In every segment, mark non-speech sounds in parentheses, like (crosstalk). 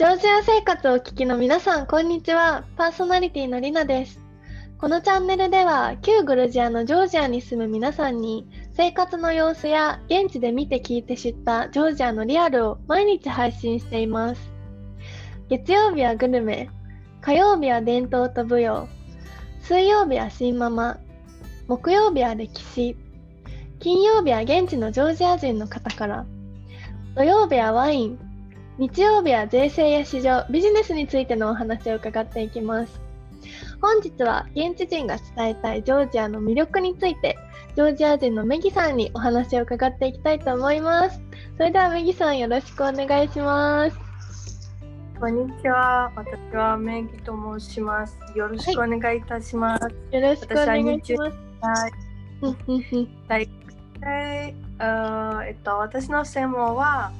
ジョージア生活をお聞きの皆さん、こんにちは。パーソナリティのりなです。このチャンネルでは、旧グルジアのジョージアに住む皆さんに、生活の様子や現地で見て聞いて知ったジョージアのリアルを毎日配信しています。月曜日はグルメ、火曜日は伝統と舞踊、水曜日は新ママ、木曜日は歴史、金曜日は現地のジョージア人の方から、土曜日はワイン、日曜日は税制や市場、ビジネスについてのお話を伺っていきます。本日は現地人が伝えたいジョージアの魅力について、ジョージア人のメギさんにお話を伺っていきたいと思います。それではメギさんよろしくお願いします。こんにちは。私はメギと申します。よろしくお願いいたします。よろしくお願いします。はい。ふんふんふんはい。はいあーえっと、私の専門は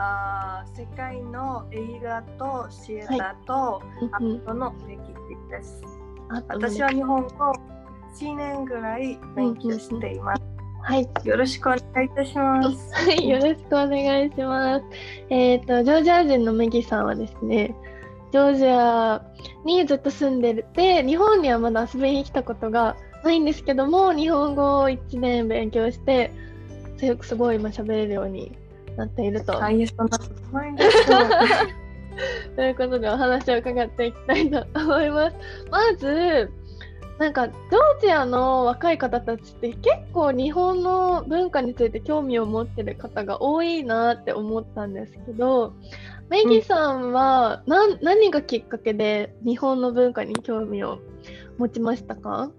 あー世界の映画とシアターとアートの歴史です。私は日本語1年ぐらい勉強しています。はい。よろしくお願いいたします。はい、よろしくお願いします。えっ、と、ジョージア人のメギさんはですね、ジョージアにずっと住んでて、日本にはまだ遊びに来たことがないんですけども、日本語を1年勉強して、すすごい今喋れるようになっていると。なことない。(laughs) ということでお話を伺っていきたいと思います。まず、なんかジョージアの若い方たちって結構日本の文化について興味を持ってる方が多いなって思ったんですけど、メギさんは何,、何がきっかけで日本の文化に興味を持ちましたか？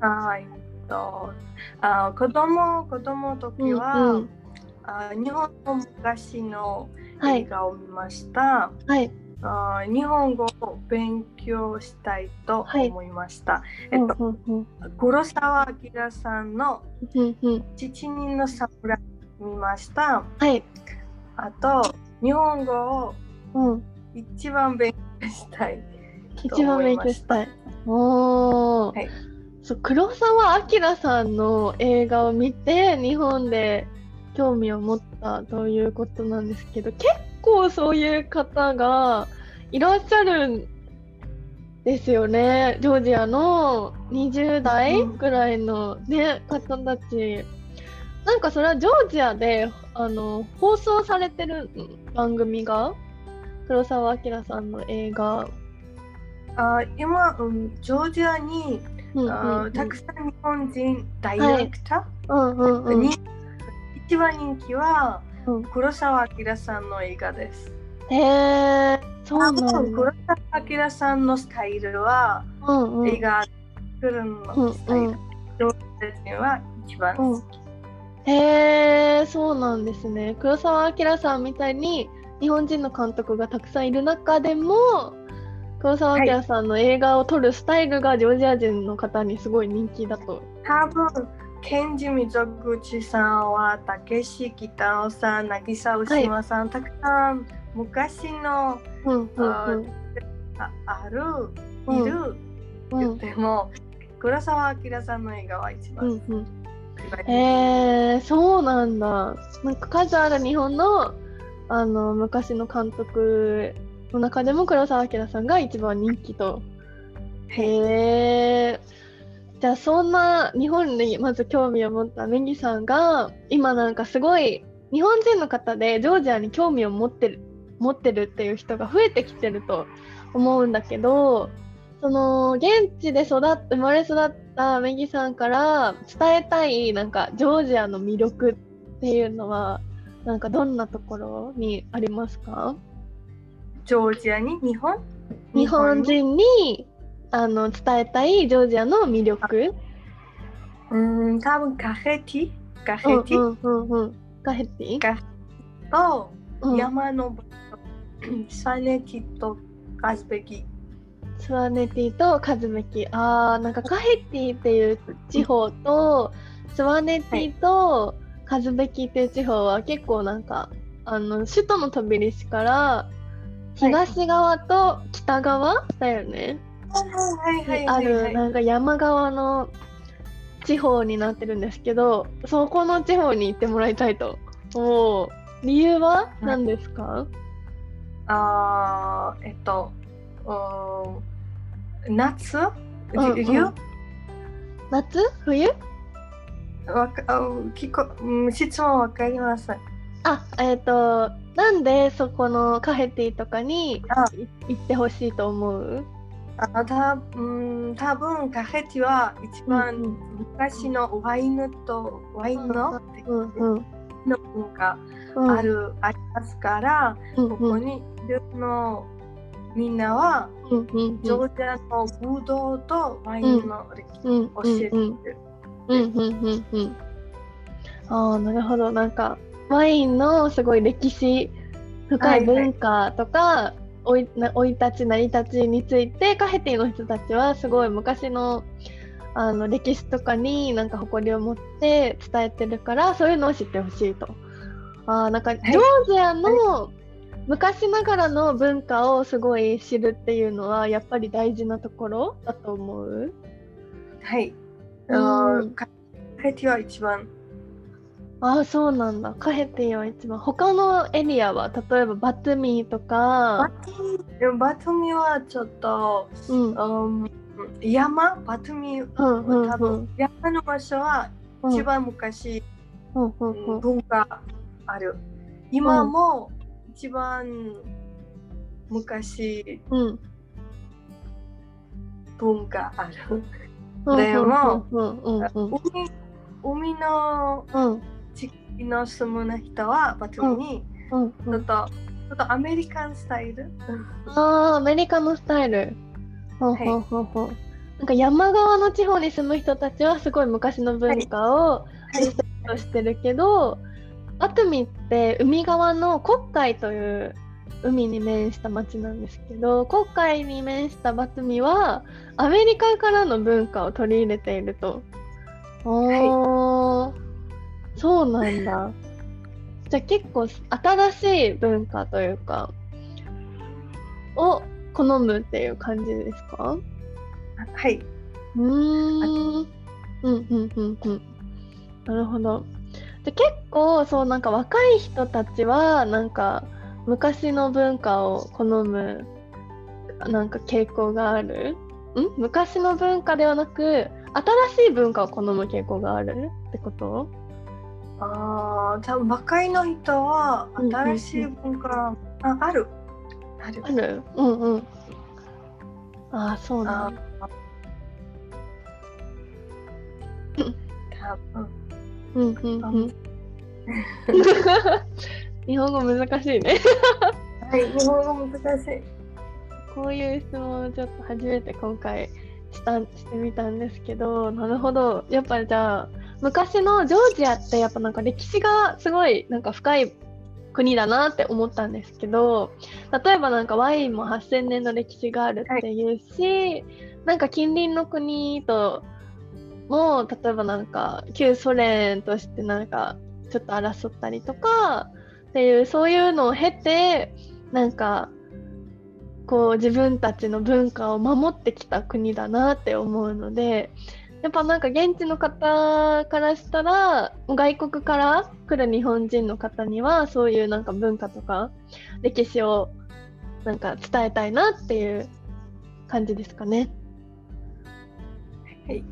はい。とあ子供子供の時は、うんうんあ日本の昔のはい、映画を見ました。はい、あ日本語を勉強したいと思いました。えっと、うんうん黒澤明さんのうんうん七人の侍見ました。はい、あと、日本語をうん、一番勉強したい。一番勉強したい。おー、はいそう黒澤明さんの映画を見て日本で興味を持ったということなんですけど結構そういう方がいらっしゃるんですよね。ジョージアの20代ぐらいの、ね方たち。なんかそれはジョージアであの放送されてる番組が？黒澤明さんの映画。あ今、うん、ジョージアに、うんたくさん日本人ダイレクター、うんうんうんに一番人気はうん黒澤明さんの映画です。へえそうなんだ。黒澤明さんのスタイルは、うんうん、映画作るのスタイル。うんうんは一番好き。へえそうなんですね。黒澤明さんみたいに日本人の監督がたくさんいる中でも黒澤明さんの映画を撮るスタイルがジョージア人の方にすごい人気だと。多分ケンジ溝口さんはたけし北尾さん、渚牛島さん、たくさん昔のうんうんうんあある、うんいる、うんでも黒澤明さんの映画は一番。うんうんへえそうなんだ。なんか数ある日本のあの昔の監督の中でも黒澤明さんが一番人気と。へえ。じゃあそんな日本にまず興味を持ったメギさんが今なんかすごい日本人の方でジョージアに興味を持ってる持ってるっていう人が増えてきてると思うんだけどその現地で育っ生まれ育ったメギさんから伝えたいなんかジョージアの魅力っていうのはなんかどんなところにありますか？ジョージアに日本？日本人にあの伝えたいジョージアの魅力。うん、多分カヘティ？カヘティ？うんうんうんうん。カヘティ？とうん。山のサネティとカズベキ。スワネティとカズメキ。あー、なんかカヘティっていう地方と、スワネティとカズベキっていう地方は結構なんか、あの、首都の飛び出しから東側と北側だよね。あはいはい。るなんか山側の地方になってるんですけどそこの地方に行ってもらいたいと思う理由は何ですか、あーえっと、うん夏？うんうん。冬？夏？冬？わかあうん質問わかりません。あえっ、となんでそこのカフェティーとかに行ってほしいと思う？あたうん多分カフェティは一番うん昔のワインとワインの？うんうんの文化うん。ある、ありますから、うんここにいるのみんなはうんうんジョージアのブドウとワインの歴史うんを教えてる。うんうんうんうん。ああなるほど。なんかワインのすごい歴史深い文化とか生、いな生い立ち成り立ちについてカフェティの人たちはすごい昔のあの歴史とかになんか誇りを持って伝えてるからそういうのを知ってほしいと。あーなんかジョージアの昔ながらの文化をすごい知るっていうのはやっぱり大事なところだと思う？はい。うんカフェティは一番。ああそうなんだ。カフェティは一番他のエリアは例えばバトゥミーとバかバトミはちょっと、うん。うん、山？バトミうんうん多分山の場所はうん一番昔、うんうんうん。文化ある。今も一番昔うん。文化ある。うんでも海のうん地域の住む人はバトミにうん。うん。ちょっと、ちょっとアメリカンスタイル？ああアメリカのスタイル。ほうほうほうほう。なんか山側の地方に住む人たちはすごい昔の文化をリスペクトしてるけど、バトゥミって海側の黒海という海に面した町なんですけど黒海に面したバトゥミはアメリカからの文化を取り入れていると。おーそうなんだ。じゃあ結構新しい文化というかを好むっていう感じですか？はい。うーん。うんうんうんうん。なるほど。で結構そうなんか若い人たちはなんか昔の文化を好むなんか傾向がある？ん？昔の文化ではなく新しい文化を好む傾向があるってこと？ああ、多分若いの人は新しい文化、あある。あるあ。るうんうん。ああそうなんだ。あ多分うんうんうん。日本語難しいね。はい、日本語難しい。こういう質問をちょっと初めて今回したしてみたんですけど、なるほど。やっぱじゃあ、昔のジョージアってやっぱなんか歴史がすごいなんか深い国だなって思ったんですけど、例えばなんかワインも8000年の歴史があるっていうし、なんか近隣の国とも、例えばなんか旧ソ連としてなんかちょっと争ったりとかっていうそういうのを経てなんかこう自分たちの文化を守ってきた国だなって思うのでやっぱなんか現地の方からしたら外国から来る日本人の方にはそういうなんか文化とか歴史をなんか伝えたいなっていう感じですかね。はい。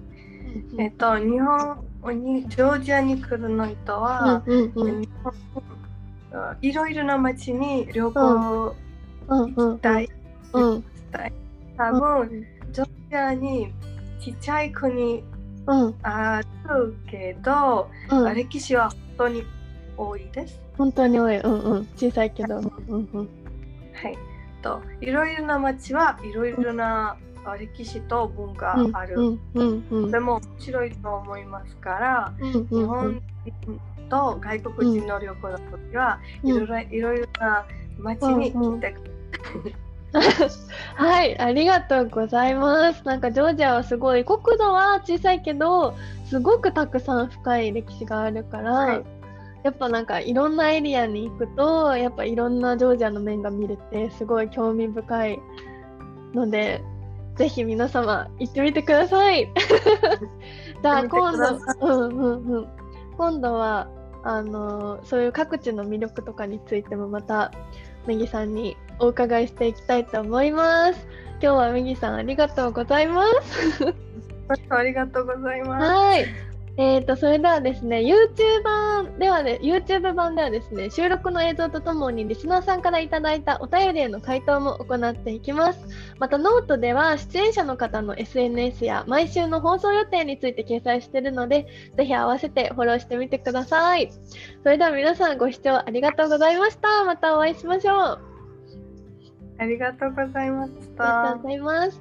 えっと、日本に、ジョージアに来るの人は、うんうんうん。日本あいろいろな街に旅行うん。うん行きたい。うん。多分、ジョージアにちっちゃい国うん。あるけど、うん。歴史は本当に多いです。本当に多い、うんうん、小さいけど、うんうんはい。といろいろな町はいろいろなあ歴史と文化うん、ある。うんうんうん。でも面白いと思いますから、うんうん日本人と外国人の旅行の時は、いろいろな町に来てくだ (laughs) はい、ありがとうございます。なんかジョージアはすごい国土は小さいけど、すごくたくさん深い歴史があるから、はいやっぱなんかいろんなエリアに行くと、やっぱいろんなジョージアの面が見れて、すごい興味深いので、ぜひ皆様行ってみてください。(laughs) じゃあ今度、うんうんうん、今度はあのそういう各地の魅力とかについてもまたネギさんにお伺いしていきたいと思います。今日はマギーさんありがとうございます。(laughs) ありがとうございます。はい。えー、とそれではですね YouTube 版ではね YouTube 版ではですね収録の映像とともにリスナーさんからいただいたお便りへの回答も行っていきます。またノートでは出演者の方の SNS や毎週の放送予定について掲載しているのでぜひ合わせてフォローしてみてください。それでは皆さんご視聴ありがとうございました。またお会いしましょう。ありがとうございましありがとうたご。ざいます